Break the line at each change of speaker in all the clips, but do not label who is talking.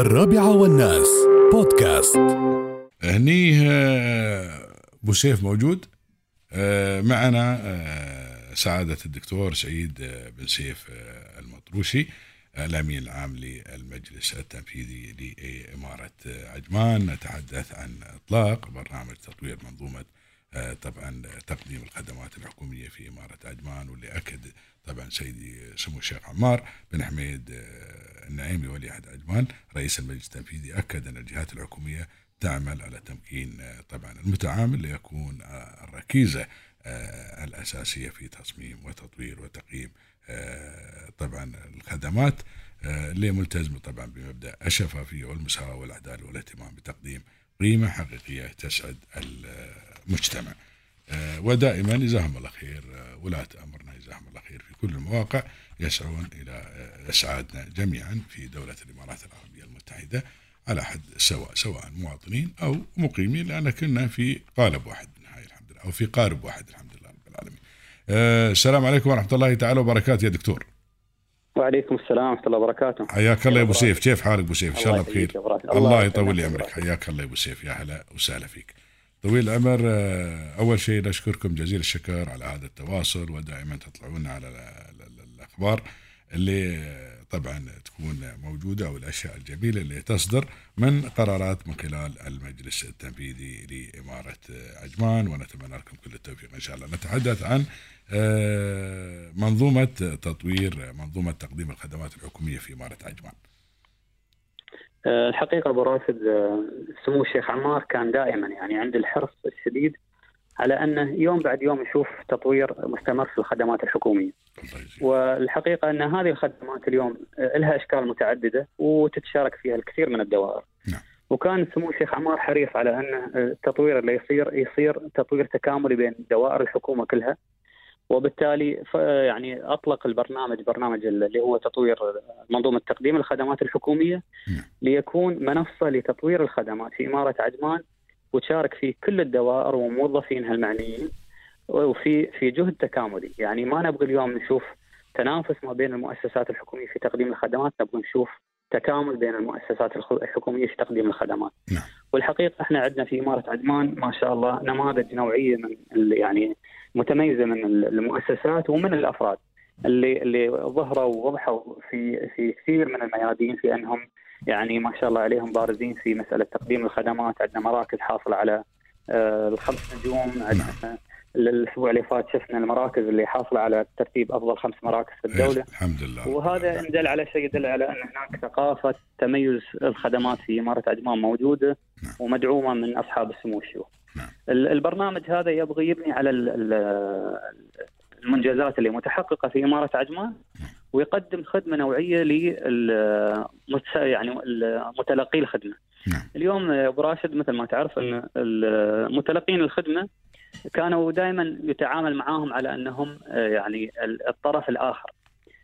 الرابعة والناس. بودكاست.
هني آه، أبو سيف موجود. آه، معنا آه، سعادة الدكتور سعيد بن سيف المطروشي الأمين العام للمجلس التنفيذي لإمارة آه، عجمان. نتحدث عن إطلاق برنامج تطوير منظومة آه، طبعا تقديم الخدمات الحكومية في إمارة عجمان واللي أكد طبعا سيدي سمو الشيخ عمار بن حميد آه، النعيمي ولي عهد عجمان رئيس المجلس التنفيذي أكد أن الجهات الحكومية تعمل على تمكين آه، طبعا المتعامل ليكون آه، الركيزة آه، الأساسية في تصميم وتطوير وتقييم آه، طبعا الخدمات آه، اللي ملتزمة طبعا بمبدأ الشفافية والمساواة والعدالة والاهتمام بتقديم قيمة حقيقية تسعد المجتمع. آه، ودائما جزاهم الله خير آه، ولاة أمرنا جزاهم الله خير في كل المواقع يسعون إلى آه، إسعادنا جميعا في دولة الإمارات العربية المتحدة على حد سواء سواء مواطنين أو مقيمين لأن كنا في قالب واحد بالنهاية الحمد لله أو في قارب واحد الحمد لله رب العالمين. السلام عليكم ورحمة الله تعالى وبركاته يا دكتور.
وعليكم السلام ورحمة الله وبركاته.
حياك الله يا أبو سيف. كيف حالك أبو سيف؟ إن شاء الله بخير. الله يطول لي عمرك. حياك الله يا أبو سيف. يا هلا وسهلا فيك. طويل العمر آه، أول شيء نشكركم جزيل الشكر على هذا التواصل ودائما تطلعون على ال- ال- الأخبار. اللي طبعا تكون موجودة والاشياء الجميلة اللي تصدر من قرارات من خلال المجلس التنفيذي لإمارة آه، عجمان. ونتمنى لكم كل التوفيق. إن شاء الله نتحدث عن آه، منظومة تطوير منظومة تقديم الخدمات الحكومية في إمارة عجمان.
آه، الحقيقة أبو راشد آه، سمو الشيخ عمار كان دائما يعني عند الحرص الشديد على أنه يوم بعد يوم نشوف تطوير مستمر في الخدمات
يجزيك
والحقيقة أن هذه الخدمات اليوم لها أشكال متعددة وتتشارك فيها الكثير من الدوائر.
نعم.
وكان سمو الشيخ عمار حريص على أن التطوير اللي يصير يصير تطوير تكاملي بين دوائر الحكومة كلها وبالتالي يعني أطلق البرنامج برنامج اللي هو تطوير منظومة تقديم الخدمات الحكومية
نعم.
ليكون منصة لتطوير الخدمات في إمارة عجمان وتشارك فيه كل الدوائر وموظفينها المعنيين وفي في جهد تكاملي، يعني ما نبغى اليوم نشوف تنافس ما بين المؤسسات الحكومية في تقديم الخدمات، نبغى نشوف تكامل بين المؤسسات الحكومية في تقديم الخدمات.
نعم.
والحقيقة إحنا عندنا في إمارة عجمان ما شاء الله نماذج نوعية من يعني متميزة من ال- المؤسسات ومن الأفراد اللي اللي ظهروا ووضحوا في في كثير من الميادين في أنهم يعني ما شاء الله عليهم بارزين في مسألة تقديم الخدمات، عندنا مراكز حاصلة على آه، الخمس نجوم، عندنا الأسبوع اللي فات شفنا المراكز اللي حاصلة على ترتيب أفضل خمس مراكز في الدولة.
الحمد لله
وهذا. ان دل على شيء يدل على أن هناك ثقافة تميز الخدمات في إمارة عجمان موجودة
نعم.
ومدعومة من أصحاب السمو الشيوخ.
نعم.
ال- البرنامج هذا يبغى يبني على ال- ال- المنجزات اللي متحققة في إمارة عجمان ويقدم خدمة نوعية لل يعني متلقي الخدمة.
نعم.
اليوم أبو راشد مثل ما تعرف أن متلقين الخدمة كانوا دائما يتعامل معاهم على أنهم آه، يعني ال- الطرف الآخر.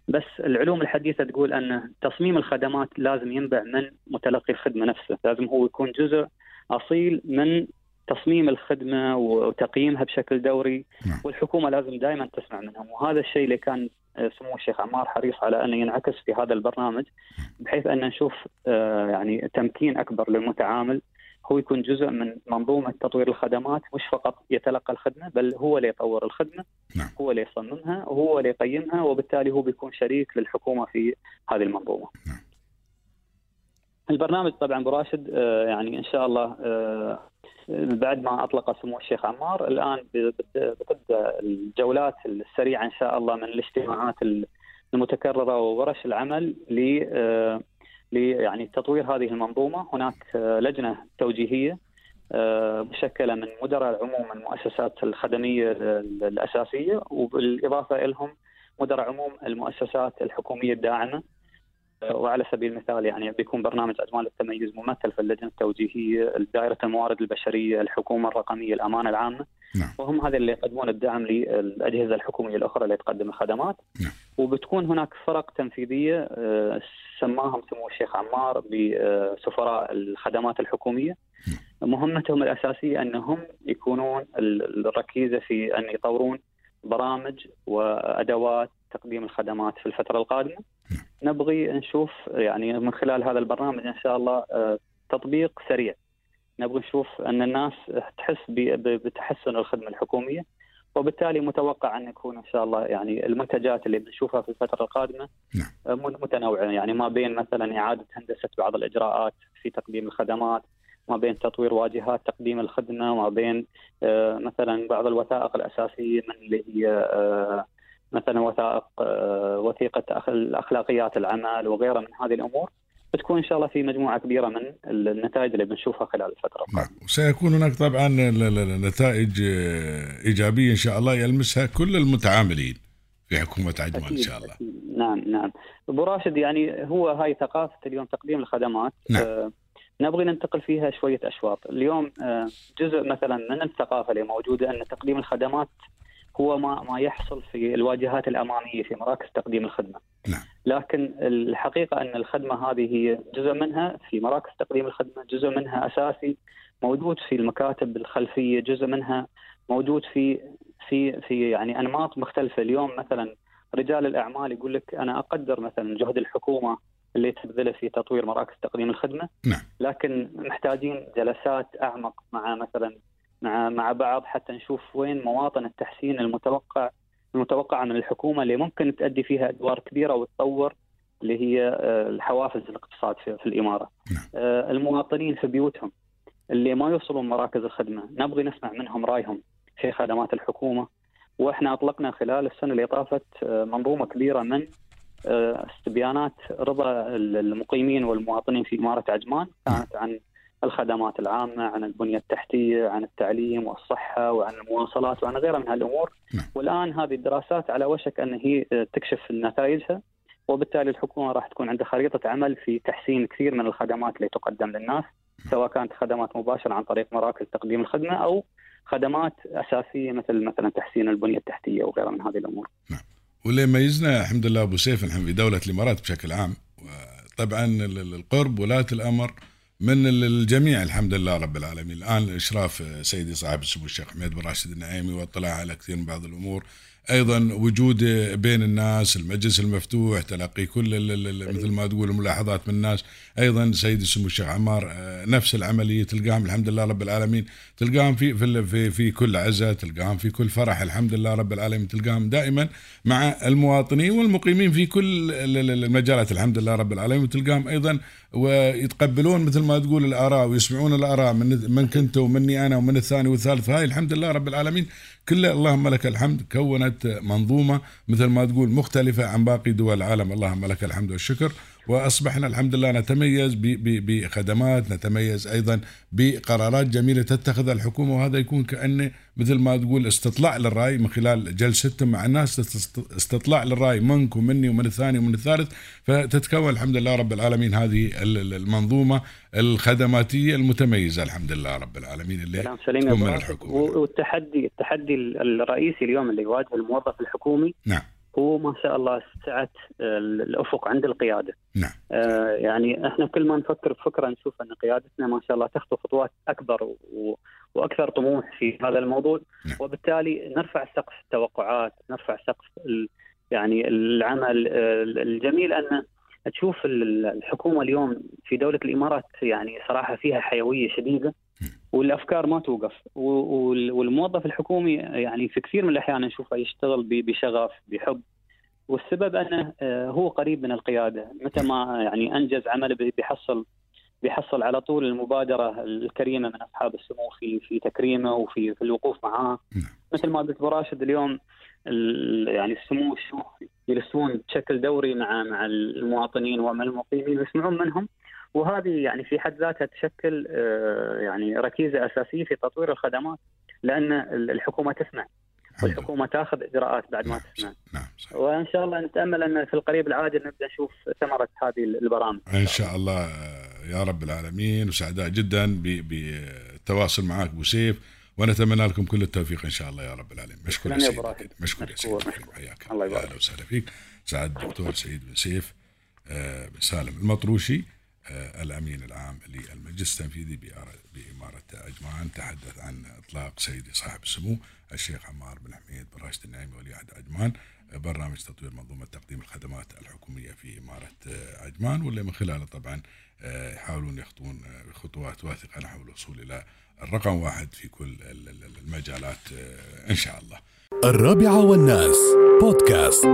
بس العلوم الحديثة تقول أن تصميم الخدمات لازم ينبع من متلقي الخدمة نفسه، لازم هو يكون جزء أصيل من تصميم الخدمة وتقييمها بشكل دوري
نعم.
والحكومة لازم دائما تسمع منهم وهذا الشيء اللي كان آه، سمو الشيخ عمار حريص على انه ينعكس في هذا البرنامج بحيث أن نشوف آه، يعني تمكين أكبر للمتعامل هو يكون جزء من منظومة تطوير الخدمات مش فقط يتلقى الخدمة بل هو اللي يطور الخدمة
نعم.
هو اللي يصممها وهو اللي يقيمها وبالتالي هو بيكون شريك للحكومة في هذه المنظومة.
نعم.
البرنامج طبعا أبو راشد آه، يعني إن شاء الله آه، بعد ما أطلق سمو الشيخ عمار الآن بت- بتبدأ الجولات السريعة إن شاء الله من الاجتماعات المتكررة وورش العمل ل آه، ل يعني تطوير هذه المنظومة، هناك آه، لجنة توجيهية آه، مشكلة من مدراء عموم المؤسسات الخدمية ال- الأساسية وبالإضافة لهم مدراء عموم المؤسسات الحكومية الداعمة آه، وعلى سبيل المثال يعني بيكون برنامج عجمان للتميز ممثل في اللجنة التوجيهية، دائرة الموارد البشرية، الحكومة الرقمية، الأمانة العامة
نعم.
وهم هذا اللي يقدمون الدعم للأجهزة الحكومية الأخرى اللي تقدم الخدمات
نعم.
وبتكون هناك فرق تنفيذية آه، سماهم سمو الشيخ عمار بسفراء الخدمات الحكومية. مهمتهم الأساسية أنهم يكونون ال- الركيزة في أن يطورون برامج وأدوات تقديم الخدمات في الفترة القادمة. نبغي نشوف يعني من خلال هذا البرنامج إن شاء الله آه، تطبيق سريع. نبغى نشوف أن الناس تحس بتحسن الخدمة الحكومية. وبالتالي متوقع أن يكون إن شاء الله يعني المنتجات اللي بنشوفها في الفترة القادمة نعم. متنوعة يعني ما بين مثلا إعادة هندسة بعض الإجراءات في تقديم الخدمات ما بين تطوير واجهات تقديم الخدمة ما بين آه، مثلا بعض الوثائق الأساسية من اللي هي آه، مثلا وثائق آه، وثيقة الأخلاقيات العمل وغيرها من هذه الأمور بتكون إن شاء الله في مجموعة كبيرة من النتائج اللي بنشوفها خلال
الفترة. نعم وسيكون هناك طبعا نتائج إيجابية إن شاء الله يلمسها كل المتعاملين في حكومة عجمان إن شاء الله.
نعم نعم. أبو راشد يعني هو هاي ثقافة اليوم تقديم الخدمات نعم. آه نبغي ننتقل فيها شوية أشواط، اليوم آه جزء مثلا من الثقافة اللي موجودة أن تقديم الخدمات هو ما ما يحصل في الواجهات الأمامية في مراكز تقديم الخدمة. نعم. لكن الحقيقة أن الخدمة هذه هي جزء منها في مراكز تقديم الخدمة، جزء منها أساسي موجود في المكاتب الخلفية، جزء منها موجود في في في يعني أنماط مختلفة، اليوم مثلا رجال الأعمال يقول لك أنا أقدر مثلا جهد الحكومة اللي تبذله في تطوير مراكز تقديم الخدمة نعم. لكن محتاجين جلسات أعمق مع مثلا مع مع بعض حتى نشوف وين مواطن التحسين المتوقع المتوقعه من الحكومة اللي ممكن تؤدي فيها أدوار كبيرة وتطور اللي هي آه، الحوافز الاقتصاد في, الإمارة. نعم. آه، المواطنين في بيوتهم اللي ما يوصلون مراكز الخدمة، نبغي نسمع منهم رأيهم في خدمات الحكومة وإحنا أطلقنا خلال السنة اللي طافت آه، منظومة كبيرة من استبيانات رضا المقيمين والمواطنين في إمارة عجمان كانت عن الخدمات العامة عن البنية التحتية عن التعليم والصحة وعن المواصلات وعن غيرها من هالأمور نعم. والآن هذه الدراسات على وشك أن هي تكشف نتائجها وبالتالي الحكومة راح تكون عندها خريطة عمل في تحسين كثير من الخدمات اللي تقدم للناس نعم. سواء كانت خدمات مباشرة عن طريق مراكز تقديم الخدمة أو خدمات أساسية مثل مثلا تحسين البنية التحتية وغيرها من هذه الأمور
نعم. واللي يميزنا الحمد لله أبو سيف نحن في دولة الإمارات بشكل عام طبعا القرب ولاية الأمر من الجميع الحمد لله رب العالمين. الآن إشراف سيدي صاحب السمو الشيخ حميد بن راشد النعيمي واطلاع على كثير من بعض الأمور. أيضا وجود بين الناس المجلس المفتوح تلقي كل مثل ما تقول الملاحظات من الناس. أيضا سيدي سمو الشيخ عمار آه، نفس العملية تلقاهم الحمد لله رب العالمين. تلقاهم في في في, في كل عزة تلقاهم في كل فرح الحمد لله رب العالمين. تلقاهم دائما مع المواطنين والمقيمين في كل المجالات الحمد لله رب العالمين. تلقاهم أيضا ويتقبلون مثل ما تقول الآراء ويسمعون الآراء من من كنت ومني أنا ومن الثاني والثالث. هاي الحمد لله رب العالمين. كلها اللهم لك الحمد. كونت منظومة مثل ما تقول مختلفة عن باقي دول العالم. اللهم لك الحمد والشكر. وأصبحنا الحمد لله نتميز بخدمات نتميز أيضا بقرارات جميلة تتخذها الحكومة وهذا يكون كانه مثل ما تقول استطلاع للرأي من خلال جلستهم مع الناس استطلاع للرأي منك ومني ومن الثاني ومن الثالث. فتتكون الحمد لله رب العالمين هذه المنظومة الخدماتية المتميزة الحمد لله رب العالمين اللي
كلام سليم من الحكومة. والتحدي التحدي الرئيسي اليوم اللي يواجه الموظف الحكومي نعم. هو ما شاء الله سعه الأفق عند القيادة. نعم. آه يعني إحنا كل ما نفكر بفكرة نشوف أن قيادتنا ما شاء الله تخطو خطوات أكبر و... وأكثر طموح في هذا الموضوع نعم. وبالتالي نرفع سقف التوقعات، نرفع سقف ال... يعني العمل الجميل أن تشوف الحكومة اليوم في دولة الإمارات يعني صراحة فيها حيوية شديدة والأفكار ما توقف. والموظف الحكومي يعني في كثير من الأحيان نشوفه يشتغل بشغف بحب. والسبب أنه آه، هو قريب من القيادة. متى ما يعني أنجز عمله بيحصل بيحصل على طول المبادرة الكريمة من أصحاب السمو في في تكريمه وفي في الوقوف معاه. نعم. مثل ما قلت براشد اليوم يعني السمو الشيوخ يجلسون بشكل دوري مع مع المواطنين ومع المقيمين ويسمعون منهم. وهذه يعني في حد ذاتها تشكل آه، يعني ركيزة أساسية في تطوير الخدمات لأن الحكومة تسمع. والحكومة تأخذ إجراءات بعد ما تسمع. نعم صحيح. وإن شاء الله نتأمل أن في القريب العاجل نبدأ نشوف ثمرة هذه البرامج.
إن شاء الله يا رب العالمين. وسعداء جدا بالتواصل معك أبو سيف. ونتمنى لكم كل التوفيق إن شاء الله يا رب العالمين. مشكور يا سيدي. مشكور يا سيدي. حياك الله. يبارك. أهلا وسهلا فيك. سعد الدكتور سعيد بن سيف آه، بن سالم المطروشي. الأمين العام للمجلس التنفيذي بإمارة عجمان تحدث عن إطلاق سيدي صاحب السمو الشيخ عمار بن حميد بن راشد النعيمي ولي عهد عجمان برنامج تطوير منظومة تقديم الخدمات الحكومية في إمارة عجمان واللي من خلاله طبعا يحاولون يخطون خطوات واثقة نحو الوصول إلى الرقم واحد في كل المجالات إن شاء الله.
الرابعة والناس بودكاست.